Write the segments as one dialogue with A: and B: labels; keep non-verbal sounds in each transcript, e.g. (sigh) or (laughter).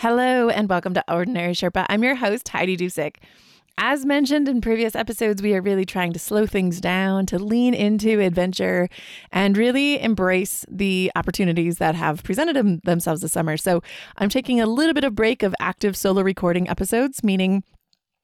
A: Hello, and welcome to Ordinary Sherpa. I'm your host, Heidi Dusick. As mentioned in previous episodes, we are really trying to slow things down, to lean into adventure, and really embrace the opportunities that have presented them, themselves this summer. So I'm taking a little bit of break of active solo recording episodes, meaning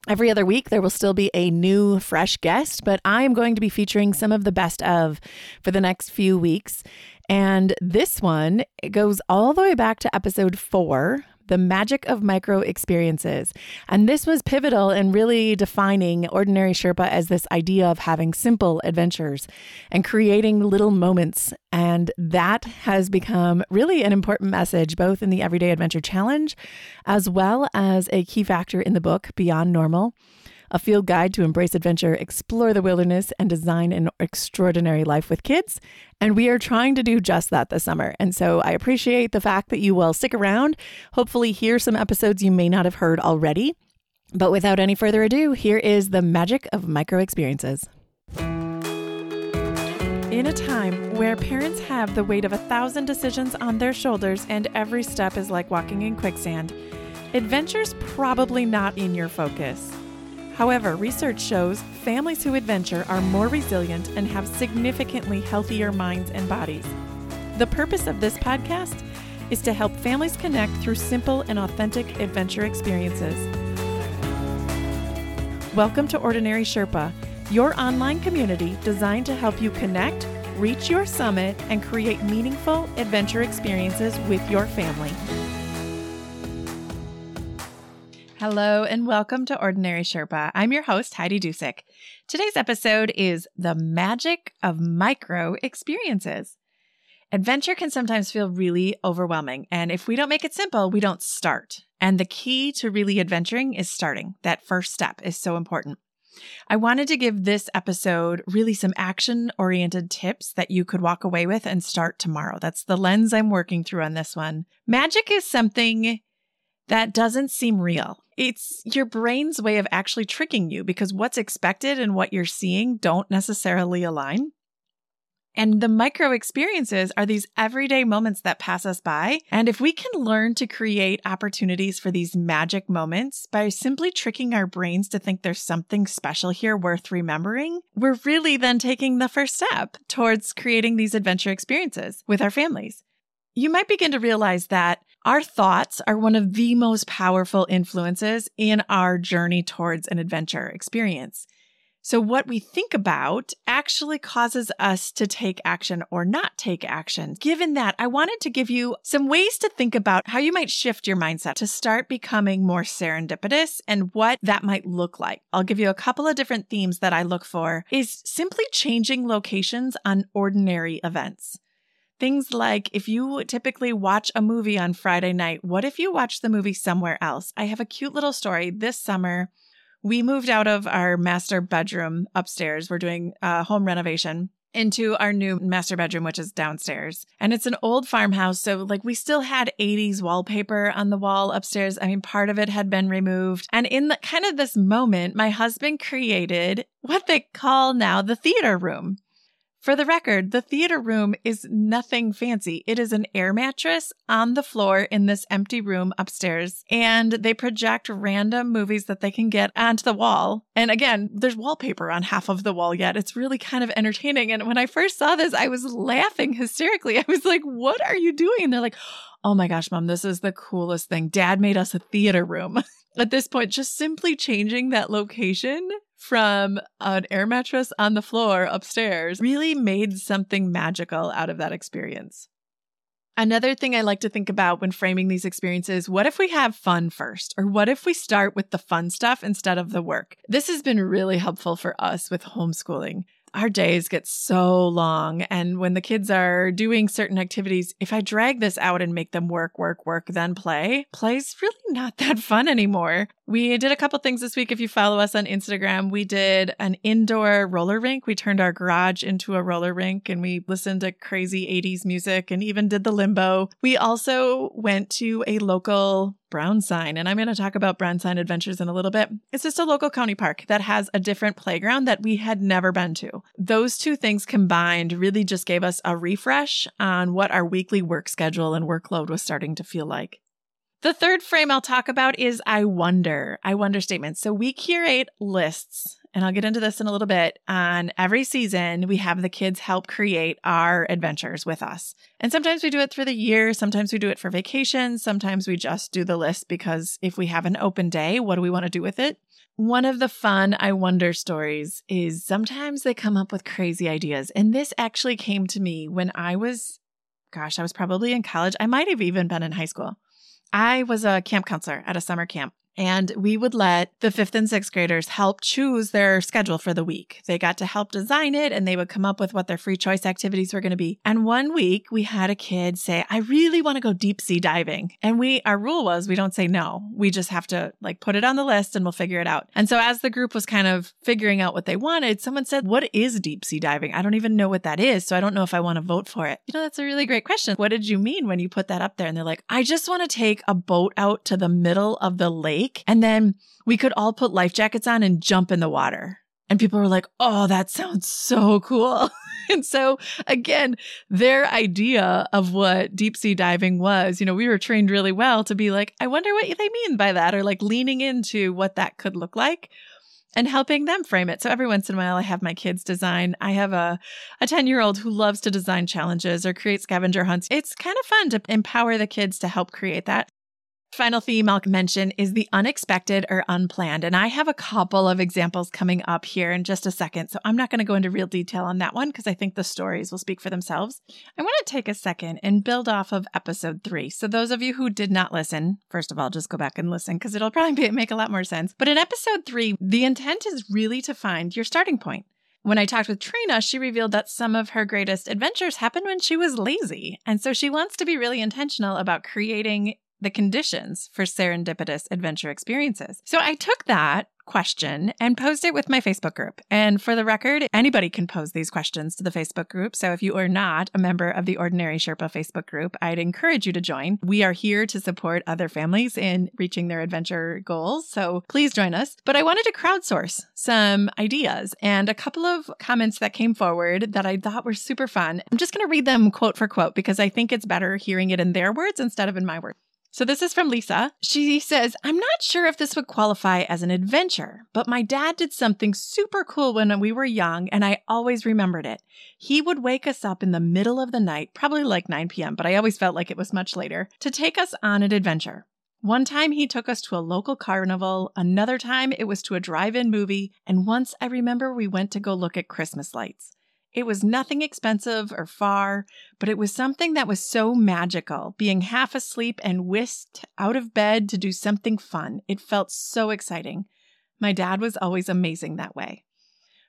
A: Every other week, there will still be a new, fresh guest, but I am going to be featuring some of the best of for the next few weeks. And this one goes all the way back to episode four the magic of micro experiences. And this was pivotal in really defining Ordinary Sherpa as this idea of having simple adventures and creating little moments. And that has become really an important message, both in the Everyday Adventure Challenge as well as a key factor in the book, Beyond Normal a field guide to embrace adventure, explore the wilderness, and design an extraordinary life with kids. And we are trying to do just that this summer. And so I appreciate the fact that you will stick around, hopefully, hear some episodes you may not have heard already. But without any further ado, here is the magic of micro experiences. In a time where parents have the weight of a thousand decisions on their shoulders and every step is like walking in quicksand, adventure's probably not in your focus. However, research shows families who adventure are more resilient and have significantly healthier minds and bodies. The purpose of this podcast is to help families connect through simple and authentic adventure experiences. Welcome to Ordinary Sherpa, your online community designed to help you connect, reach your summit, and create meaningful adventure experiences with your family. Hello and welcome to Ordinary Sherpa. I'm your host, Heidi Dusick. Today's episode is The Magic of Micro Experiences. Adventure can sometimes feel really overwhelming, and if we don't make it simple, we don't start. And the key to really adventuring is starting. That first step is so important. I wanted to give this episode really some action oriented tips that you could walk away with and start tomorrow. That's the lens I'm working through on this one. Magic is something that doesn't seem real. It's your brain's way of actually tricking you because what's expected and what you're seeing don't necessarily align. And the micro experiences are these everyday moments that pass us by. And if we can learn to create opportunities for these magic moments by simply tricking our brains to think there's something special here worth remembering, we're really then taking the first step towards creating these adventure experiences with our families. You might begin to realize that our thoughts are one of the most powerful influences in our journey towards an adventure experience. So, what we think about actually causes us to take action or not take action. Given that, I wanted to give you some ways to think about how you might shift your mindset to start becoming more serendipitous and what that might look like. I'll give you a couple of different themes that I look for is simply changing locations on ordinary events. Things like if you typically watch a movie on Friday night, what if you watch the movie somewhere else? I have a cute little story. This summer, we moved out of our master bedroom upstairs. We're doing a home renovation into our new master bedroom, which is downstairs. And it's an old farmhouse. So, like, we still had 80s wallpaper on the wall upstairs. I mean, part of it had been removed. And in the kind of this moment, my husband created what they call now the theater room. For the record, the theater room is nothing fancy. It is an air mattress on the floor in this empty room upstairs, and they project random movies that they can get onto the wall. And again, there's wallpaper on half of the wall yet. It's really kind of entertaining. And when I first saw this, I was laughing hysterically. (laughs) I was like, What are you doing? And they're like, Oh my gosh, mom, this is the coolest thing. Dad made us a theater room. (laughs) At this point, just simply changing that location from an air mattress on the floor upstairs really made something magical out of that experience. Another thing I like to think about when framing these experiences, what if we have fun first? Or what if we start with the fun stuff instead of the work? This has been really helpful for us with homeschooling our days get so long. And when the kids are doing certain activities, if I drag this out and make them work, work, work, then play, play's really not that fun anymore. We did a couple things this week. If you follow us on Instagram, we did an indoor roller rink. We turned our garage into a roller rink and we listened to crazy 80s music and even did the limbo. We also went to a local Brown Sign, and I'm going to talk about Brown Sign Adventures in a little bit. It's just a local county park that has a different playground that we had never been to. Those two things combined really just gave us a refresh on what our weekly work schedule and workload was starting to feel like. The third frame I'll talk about is I wonder. I wonder statements. So we curate lists, and I'll get into this in a little bit. On every season, we have the kids help create our adventures with us. And sometimes we do it through the year, sometimes we do it for vacation, sometimes we just do the list because if we have an open day, what do we want to do with it? One of the fun I wonder stories is sometimes they come up with crazy ideas. And this actually came to me when I was, gosh, I was probably in college. I might have even been in high school. I was a camp counselor at a summer camp. And we would let the fifth and sixth graders help choose their schedule for the week. They got to help design it and they would come up with what their free choice activities were going to be. And one week we had a kid say, I really want to go deep sea diving. And we, our rule was we don't say no. We just have to like put it on the list and we'll figure it out. And so as the group was kind of figuring out what they wanted, someone said, What is deep sea diving? I don't even know what that is. So I don't know if I want to vote for it. You know, that's a really great question. What did you mean when you put that up there? And they're like, I just want to take a boat out to the middle of the lake lake. And then we could all put life jackets on and jump in the water. And people were like, oh, that sounds so cool. (laughs) and so again, their idea of what deep sea diving was, you know, we were trained really well to be like, I wonder what they mean by that, or like leaning into what that could look like and helping them frame it. So every once in a while I have my kids design. I have a a 10-year-old who loves to design challenges or create scavenger hunts. It's kind of fun to empower the kids to help create that. Final theme I'll mention is the unexpected or unplanned. And I have a couple of examples coming up here in just a second. So I'm not going to go into real detail on that one because I think the stories will speak for themselves. I want to take a second and build off of episode three. So those of you who did not listen, first of all, just go back and listen because it'll probably make a lot more sense. But in episode three, the intent is really to find your starting point. When I talked with Trina, she revealed that some of her greatest adventures happened when she was lazy. And so she wants to be really intentional about creating the conditions for serendipitous adventure experiences. So I took that question and posed it with my Facebook group. And for the record, anybody can pose these questions to the Facebook group. So if you are not a member of the Ordinary Sherpa Facebook group, I'd encourage you to join. We are here to support other families in reaching their adventure goals. So please join us. But I wanted to crowdsource some ideas and a couple of comments that came forward that I thought were super fun. I'm just going to read them quote for quote because I think it's better hearing it in their words instead of in my words. So this is from Lisa. She says, I'm not sure if this would qualify as an adventure, but my dad did something super cool when we were young, and I always remembered it. He would wake us up in the middle of the night, probably like 9 p.m., but I always felt like it was much later, to take us on an adventure. One time he took us to a local carnival, another time it was to a drive in movie, and once I remember we went to go look at Christmas lights. It was nothing expensive or far, but it was something that was so magical, being half asleep and whisked out of bed to do something fun. It felt so exciting. My dad was always amazing that way.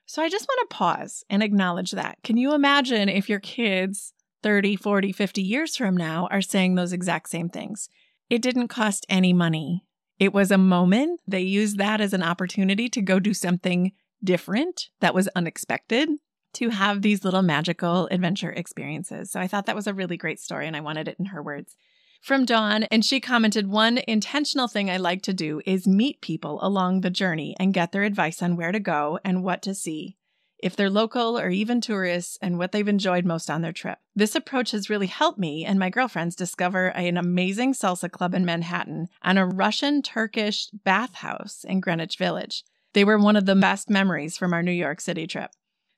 A: So I just want to pause and acknowledge that. Can you imagine if your kids 30, 40, 50 years from now are saying those exact same things? It didn't cost any money. It was a moment. They used that as an opportunity to go do something different that was unexpected to have these little magical adventure experiences. So I thought that was a really great story and I wanted it in her words. From Dawn, and she commented, One intentional thing I like to do is meet people along the journey and get their advice on where to go and what to see, if they're local or even tourists, and what they've enjoyed most on their trip. This approach has really helped me and my girlfriends discover an amazing salsa club in Manhattan and a Russian Turkish bathhouse in Greenwich Village. They were one of the best memories from our New York City trip.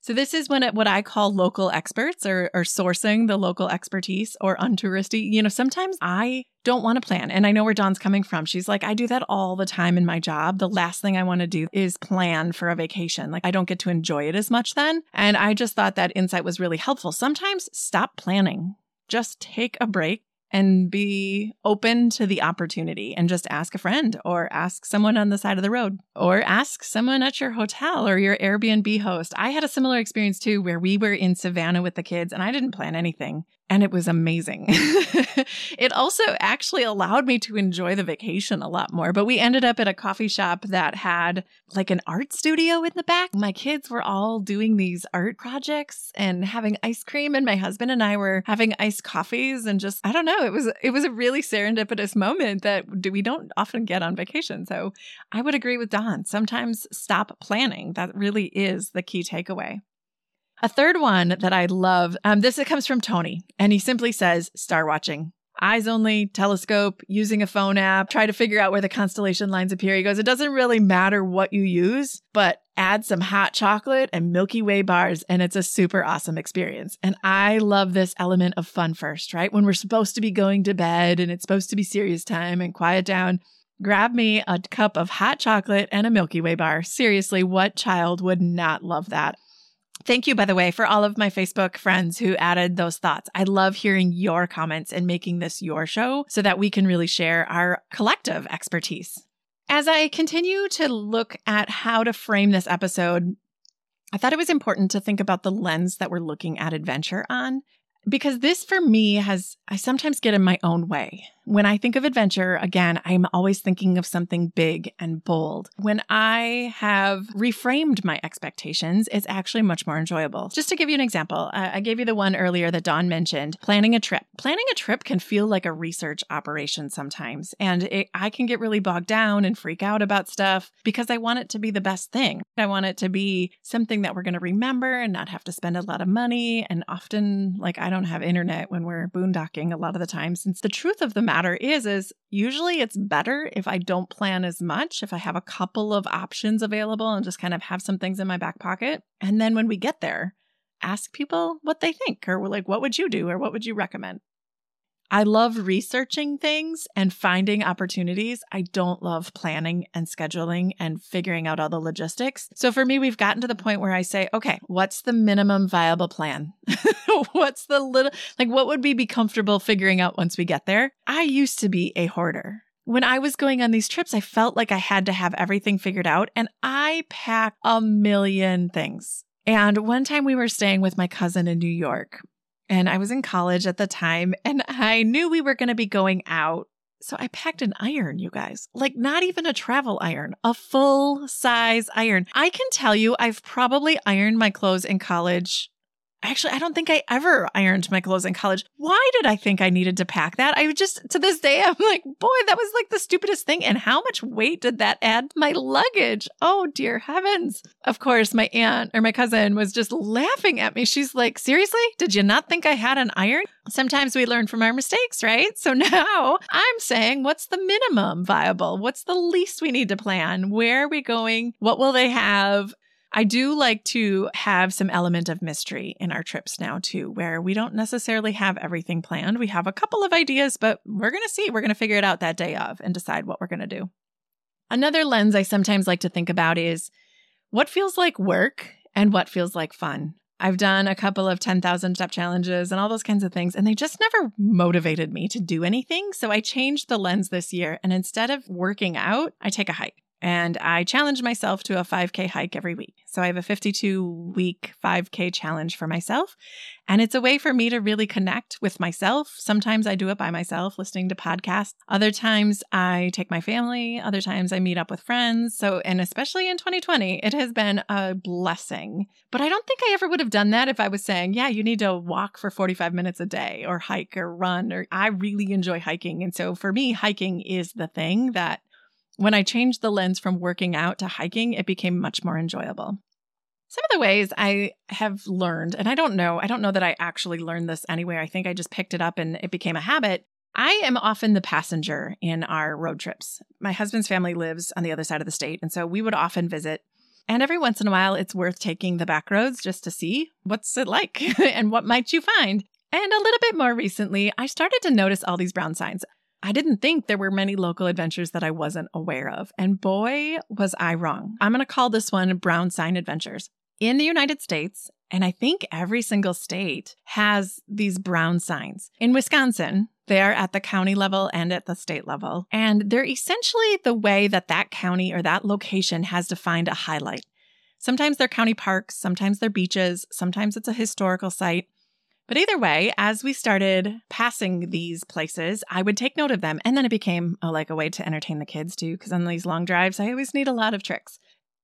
A: So this is when it, what I call local experts or, or sourcing the local expertise or untouristy. You know, sometimes I don't want to plan. And I know where Dawn's coming from. She's like, I do that all the time in my job. The last thing I want to do is plan for a vacation. Like I don't get to enjoy it as much then. And I just thought that insight was really helpful. Sometimes stop planning. Just take a break and be open to the opportunity and just ask a friend or ask someone on the side of the road or ask someone at your hotel or your Airbnb host. I had a similar experience too where we were in Savannah with the kids and I didn't plan anything and it was amazing. (laughs) it also actually allowed me to enjoy the vacation a lot more. But we ended up at a coffee shop that had like an art studio in the back. My kids were all doing these art projects and having ice cream and my husband and I were having iced coffees and just I don't know, it was it was a really serendipitous moment that we don't often get on vacation. So I would agree with Dawn. Sometimes stop planning. That really is the key takeaway. A third one that I love, um, this comes from Tony, and he simply says, "Star watching." eyes only telescope, using a phone app, try to figure out where the constellation lines appear. He goes, it doesn't really matter what you use, but add some hot chocolate and Milky Way bars, and it's a super awesome experience. And I love this element of fun first, right? When we're supposed to be going to bed and it's supposed to be serious time and quiet down. Grab me a cup of hot chocolate and a Milky Way bar. Seriously, what child would not love that? Thank you, by the way, for all of my Facebook friends who added those thoughts. I love hearing your comments and making this your show so that we can really share our collective expertise. As I continue to look at how to frame this episode, I thought it was important to think about the lens that we're looking at adventure on because this for me has, I sometimes get in my own way. When I think of adventure, again, I'm always thinking of something big and bold. When I have reframed my expectations, it's actually much more enjoyable. Just to give you an example, I gave you the one earlier that Dawn mentioned planning a trip. Planning a trip can feel like a research operation sometimes, and it, I can get really bogged down and freak out about stuff because I want it to be the best thing. I want it to be something that we're going to remember and not have to spend a lot of money. And often, like, I don't have internet when we're boondocking a lot of the time, since the truth of the matter matter is is usually it's better if I don't plan as much, if I have a couple of options available and just kind of have some things in my back pocket. And then when we get there, ask people what they think or like what would you do or what would you recommend? I love researching things and finding opportunities. I don't love planning and scheduling and figuring out all the logistics. So for me, we've gotten to the point where I say, okay, what's the minimum viable plan? (laughs) what's the little, like, what would we be comfortable figuring out once we get there? I used to be a hoarder when I was going on these trips, I felt like I had to have everything figured out and I packed a million things. And one time we were staying with my cousin in New York and I was in college at the time and I knew we were going to be going out. So I packed an iron, you guys. Like not even a travel iron, a full size iron. I can tell you I've probably ironed my clothes in college Actually, I don't think I ever ironed my clothes in college. Why did I think I needed to pack that? I just, to this day, I'm like, boy, that was like the stupidest thing. And how much weight did that add to my luggage? Oh, dear heavens. Of course, my aunt or my cousin was just laughing at me. She's like, seriously? Did you not think I had an iron? Sometimes we learn from our mistakes, right? So (laughs) now I'm saying, what's the minimum viable? What's the least we need to plan? Where are we going? What will they have? I do like to have some element of mystery in our trips now, too, where we don't necessarily have everything planned. We have a couple of ideas, but we're going to see. We're going to figure it out that day of and decide what we're going to do. Another lens I sometimes like to think about is what feels like work and what feels like fun. I've done a couple of 10,000 step challenges and all those kinds of things, and they just never motivated me to do anything. So I changed the lens this year. And instead of working out, I take a hike and I challenge myself to a 5K hike every week. So I have a 52 week 5K challenge for myself. And it's a way for me to really connect with myself. Sometimes I do it by myself, listening to podcasts. Other times I take my family. Other times I meet up with friends. So, and especially in 2020, it has been a blessing. But I don't think I ever would have done that if I was saying, yeah, you need to walk for 45 minutes a day or hike or run. Or I really enjoy hiking. And so for me, hiking is the thing that when I changed the lens from working out to hiking, it became much more enjoyable. Some of the ways I have learned, and I don't know, I don't know that I actually learned this anywhere. I think I just picked it up and it became a habit. I am often the passenger in our road trips. My husband's family lives on the other side of the state, and so we would often visit. And every once in a while, it's worth taking the back roads just to see what's it like (laughs) and what might you find. And a little bit more recently, I started to notice all these brown signs. I didn't think there were many local adventures that I wasn't aware of. And boy, was I wrong. I'm going to call this one Brown Sign Adventures. In the United States, and I think every single state has these brown signs. In Wisconsin, they are at the county level and at the state level. And they're essentially the way that that county or that location has defined a highlight. Sometimes they're county parks, sometimes they're beaches, sometimes it's a historical site. But either way, as we started passing these places, I would take note of them. And then it became oh, like a way to entertain the kids too, because on these long drives, I always need a lot of tricks.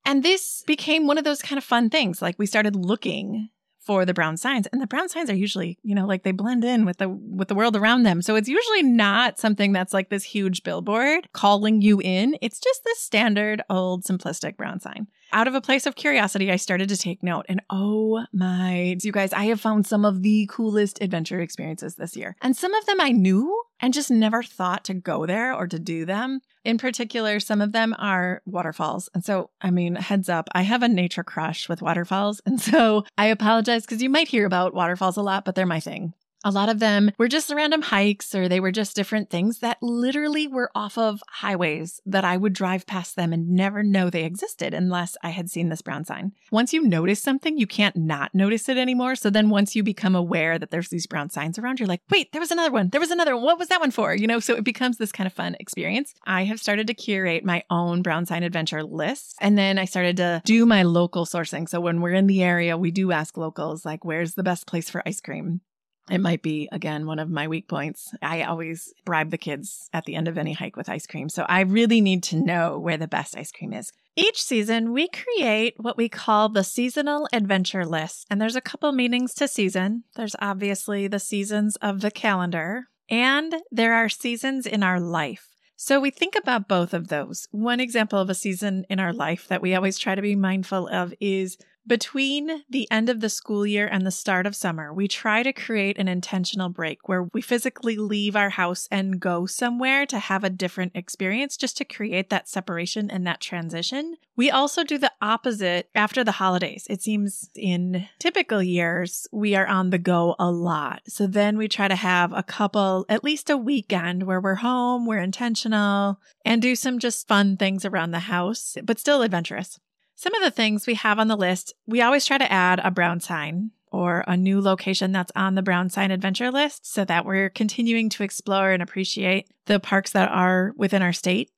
A: And this became one of those kind of fun things. Like we started looking for the brown signs and the brown signs are usually you know like they blend in with the with the world around them so it's usually not something that's like this huge billboard calling you in it's just this standard old simplistic brown sign out of a place of curiosity, I started to take note. And oh my, you guys, I have found some of the coolest adventure experiences this year. And some of them I knew and just never thought to go there or to do them. In particular, some of them are waterfalls. And so, I mean, heads up, I have a nature crush with waterfalls. And so I apologize because you might hear about waterfalls a lot, but they're my thing. A lot of them were just random hikes or they were just different things that literally were off of highways that I would drive past them and never know they existed unless I had seen this brown sign. Once you notice something, you can't not notice it anymore. So then once you become aware that there's these brown signs around, you're like, wait, there was another one. There was another one. What was that one for? You know, so it becomes this kind of fun experience. I have started to curate my own brown sign adventure list. And then I started to do my local sourcing. So when we're in the area, we do ask locals, like, where's the best place for ice cream? It might be, again, one of my weak points. I always bribe the kids at the end of any hike with ice cream. So I really need to know where the best ice cream is. Each season, we create what we call the seasonal adventure list. And there's a couple meanings to season. There's obviously the seasons of the calendar, and there are seasons in our life. So we think about both of those. One example of a season in our life that we always try to be mindful of is between the end of the school year and the start of summer, we try to create an intentional break where we physically leave our house and go somewhere to have a different experience just to create that separation and that transition. We also do the opposite after the holidays. It seems in typical years, we are on the go a lot. So then we try to have a couple, at least a weekend where we're home, we're intentional, and do some just fun things around the house, but still adventurous. Some of the things we have on the list, we always try to add a brown sign or a new location that's on the brown sign adventure list so that we're continuing to explore and appreciate the parks that are within our state.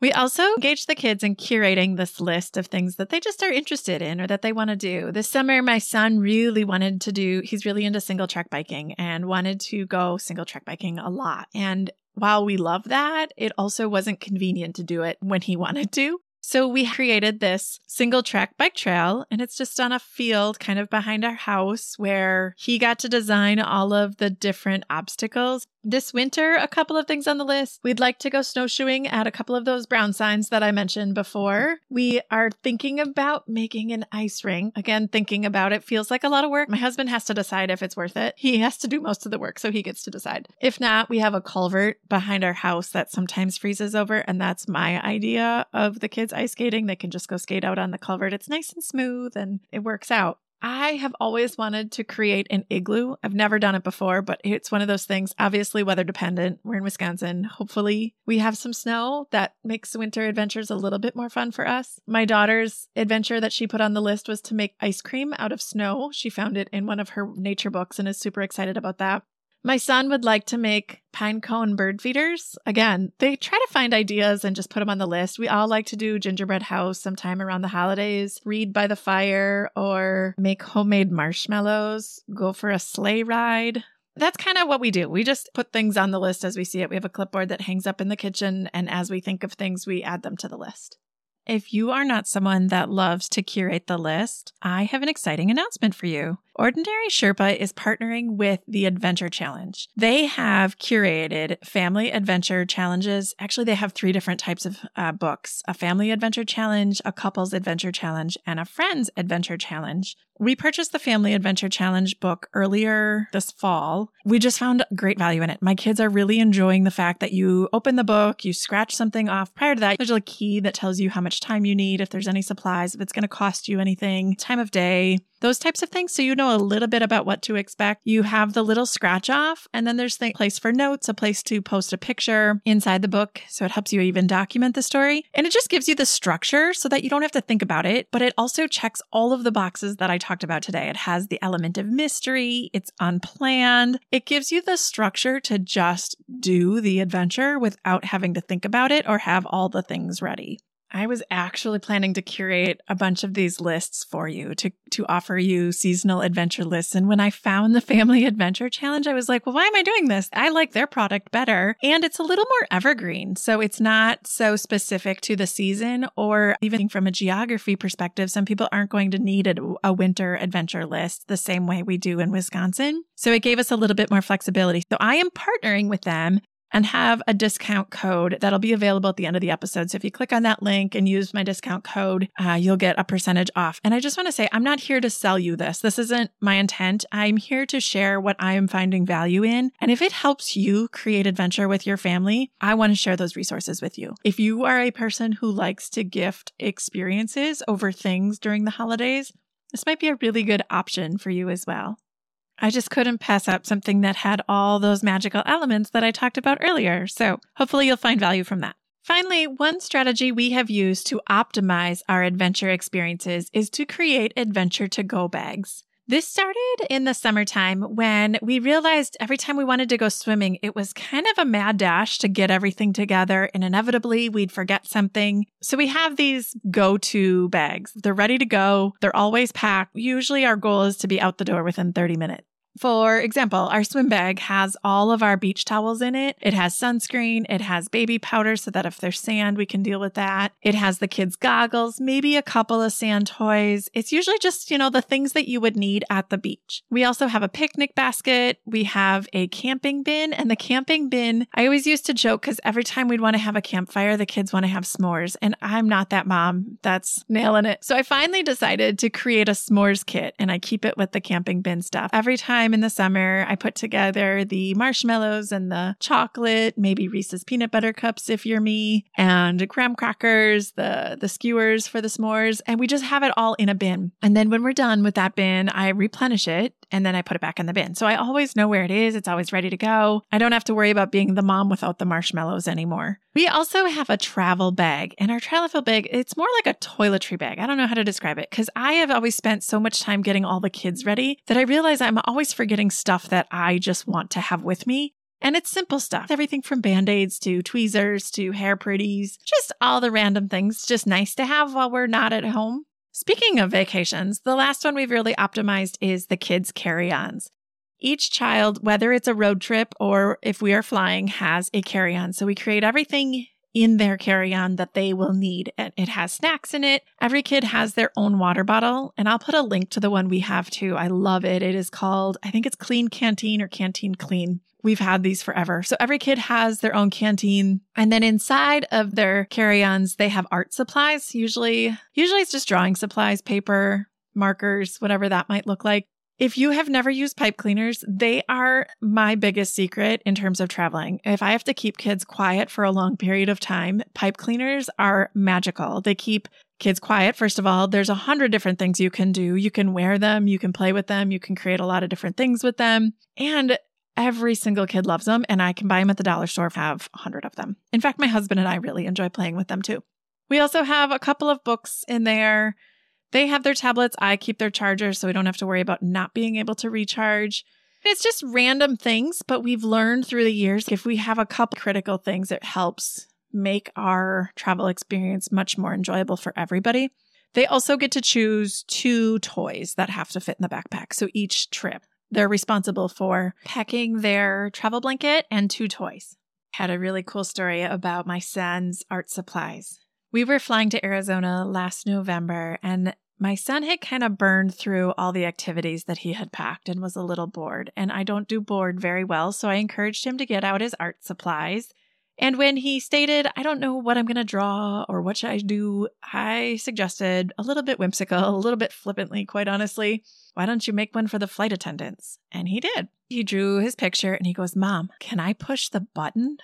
A: We also engage the kids in curating this list of things that they just are interested in or that they want to do. This summer, my son really wanted to do, he's really into single track biking and wanted to go single track biking a lot. And while we love that, it also wasn't convenient to do it when he (laughs) wanted to. So we created this single track bike trail, and it's just on a field kind of behind our house where he got to design all of the different obstacles this winter, a couple of things on the list. We'd like to go snowshoeing at a couple of those brown signs that I mentioned before. We are thinking about making an ice ring. Again, thinking about it feels like a lot of work. My husband has to decide if it's worth it. He has to do most of the work, so he gets to decide. If not, we have a culvert behind our house that sometimes freezes over, and that's my idea of the kids ice skating. They can just go skate out on the culvert. It's nice and smooth and it works out. I have always wanted to create an igloo. I've never done it before, but it's one of those things, obviously weather dependent. We're in Wisconsin. Hopefully, we have some snow that makes winter adventures a little bit more fun for us. My daughter's adventure that she put on the list was to make ice cream out of snow. She found it in one of her nature books and is super excited about that. My son would like to make pine cone bird feeders. Again, they try to find ideas and just put them on the list. We all like to do gingerbread house sometime around the holidays, read by the fire, or make homemade marshmallows, go for a sleigh ride. That's kind of what we do. We just put things on the list as we see it. We have a clipboard that hangs up in the kitchen, and as we think of things, we add them to the list. If you are not someone that loves to curate the list, I have an exciting announcement for you. Ordinary Sherpa is partnering with the Adventure Challenge. They have curated family adventure challenges. Actually, they have three different types of uh, books a family adventure challenge, a couples adventure challenge, and a friends adventure challenge. We purchased the Family Adventure Challenge book earlier this fall. We just found great value in it. My kids are really enjoying the fact that you open the book, you scratch something off. Prior to that, there's a key that tells you how much time you need, if there's any supplies, if it's going to cost you anything, time of day, those types of things. So you know a little bit about what to expect. You have the little scratch off, and then there's the place for notes, a place to post a picture inside the book. So it helps you even document the story. And it just gives you the structure so that you don't have to think about it, but it also checks all of the boxes that I talked about today. It has the element of mystery, it's unplanned. It gives you the structure to just do the adventure without having to think about it or have all the things ready. I was actually planning to curate a bunch of these lists for you to, to offer you seasonal adventure lists. And when I found the Family Adventure Challenge, I was like, well, why am I doing this? I like their product better. And it's a little more evergreen. So it's not so specific to the season or even from a geography perspective. Some people aren't going to need a, a winter adventure list the same way we do in Wisconsin. So it gave us a little bit more flexibility. So I am partnering with them and have a discount code that'll be available at the end of the episode. So if you click on that link and use my discount code, uh, you'll get a percentage off. And I just want to say, I'm not here to sell you this. This isn't my intent. I'm here to share what I am finding value in. And if it helps you create adventure with your family, I want to share those resources with you. If you are a person who likes to gift experiences over things during the holidays, this might be a really good option for you as well. I just couldn't pass up something that had all those magical elements that I talked about earlier. So hopefully you'll find value from that. Finally, one strategy we have used to optimize our adventure experiences is to create adventure to go bags. This started in the summertime when we realized every time we wanted to go swimming, it was kind of a mad dash to get everything together, and inevitably we'd forget something. So we have these go to bags. They're ready to go, they're always packed. Usually, our goal is to be out the door within 30 minutes. For example, our swim bag has all of our beach towels in it. It has sunscreen. It has baby powder so that if there's sand, we can deal with that. It has the kids' goggles, maybe a couple of sand toys. It's usually just, you know, the things that you would need at the beach. We also have a picnic basket. We have a camping bin and the camping bin. I always used to joke because every time we'd want to have a campfire, the kids want to have s'mores. And I'm not that mom that's nailing it. So I finally decided to create a s'mores kit and I keep it with the camping bin stuff. Every time time in the summer, I put together the marshmallows and the chocolate, maybe Reese's peanut butter cups if you're me, and graham crackers, the the skewers for the s'mores, and we just have it all in a bin. And then when we're done with that bin, I replenish it and then I put it back in the bin. So I always know where it is. It's always ready to go. I don't have to worry about being the mom without the marshmallows anymore. We also have a travel bag, and our travel bag, it's more like a toiletry bag. I don't know how to describe it because I have always spent so much time getting all the kids ready that I realize I'm always forgetting stuff that I just want to have with me. And it's simple stuff. Everything from band aids to tweezers to hair pretties, just all the random things, just nice to have while we're not at home. Speaking of vacations, the last one we've really optimized is the kids' carry ons. Each child, whether it's a road trip or if we are flying, has a carry on. So we create everything in their carry on that they will need. And it has snacks in it. Every kid has their own water bottle. And I'll put a link to the one we have too. I love it. It is called, I think it's Klean Kanteen or Canteen Clean. We've had these forever. So every kid has their own canteen. And then inside of their carry-ons, they have art supplies. Usually, usually it's just drawing supplies, paper, markers, whatever that might look like. If you have never used pipe cleaners, they are my biggest secret in terms of traveling. If I have to keep kids quiet for a long period of time, pipe cleaners are magical. They keep kids quiet. First of all, there's a hundred different things you can do. You can wear them, you can play with them, you can create a lot of different things with them. And every single kid loves them, and I can buy them at the dollar store, have a hundred of them. In fact, my husband and I really enjoy playing with them too. We also have a couple of books in there they have their tablets. I keep their charger so we don't have to worry about not being able to recharge. It's just random things, but we've learned through the years if we have a couple critical things, it helps make our travel experience much more enjoyable for everybody. They also get to choose two toys that have to fit in the backpack. So each trip, they're responsible for packing their travel blanket and two toys. Had a really cool story about my son's art supplies. We were flying to Arizona last November, and my son had kind of burned through all the activities that he had packed and was a little bored. And I don't do bored very well, so I encouraged him to get out his art supplies. And when he stated, I don't know what I'm going to draw or what should I do, I suggested a little bit whimsical, a little bit flippantly, quite honestly, why don't you make one for the flight attendants? And he did. He drew his picture and he goes, Mom, can I push the button?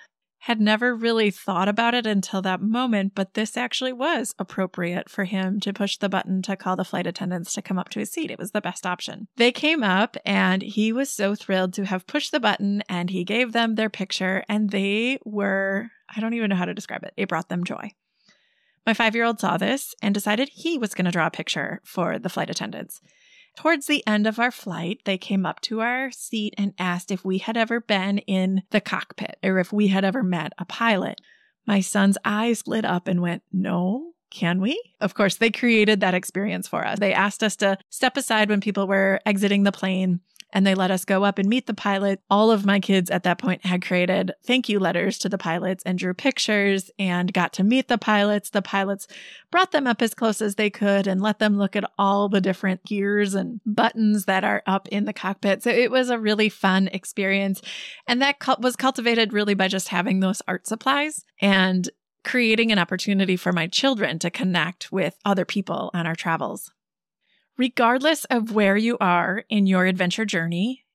A: Had never really thought about it until that moment, but this actually was appropriate for him to push the button to call the flight attendants to come up to his seat. It was the best option. They came up and he was so thrilled to have pushed the button and he gave them their picture and they were, I don't even know how to describe it. It brought them joy. My five year old saw this and decided he was going to draw a picture for the flight attendants. Towards the end of our flight, they came up to our seat and asked if we had ever been in the cockpit or if we had ever met a pilot. My son's eyes lit up and went, No, can we? Of course, they created that experience for us. They asked us to step aside when people were exiting the plane and they let us go up and meet the pilot. All of my kids at that point had created thank you letters to the pilots and drew pictures and got to meet the pilots. The pilots brought them up as close as they could and let them look at all the different gears and buttons that are up in the cockpit. So it was a really fun experience. And that was cultivated really by just having those art supplies and creating an opportunity for my children to connect with other people on our travels. Regardless of where you are in your adventure journey,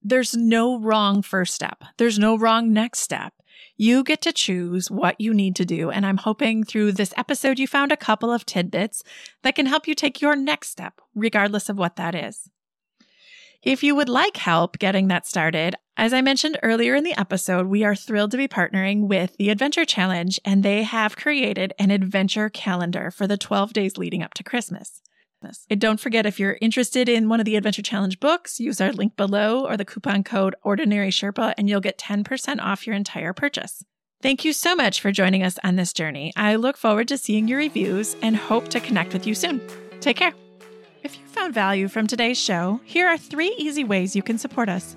A: there's no wrong first step. There's no wrong next step. You get to choose what you need to do. And I'm hoping through this episode, you found a couple of tidbits that can help you take your next step, regardless of what that is. If you would like help getting that started, as I mentioned earlier in the episode, we are thrilled to be partnering with the Adventure Challenge, and they have created an adventure calendar for the 12 days leading up to Christmas. And don't forget, if you're interested in one of the Adventure Challenge books, use our link below or the coupon code Ordinary Sherpa, and you'll get 10% off your entire purchase. Thank you so much for joining us on this journey. I look forward to seeing your reviews and hope to connect with you soon. Take care. If you found value from today's show, here are three easy ways you can support us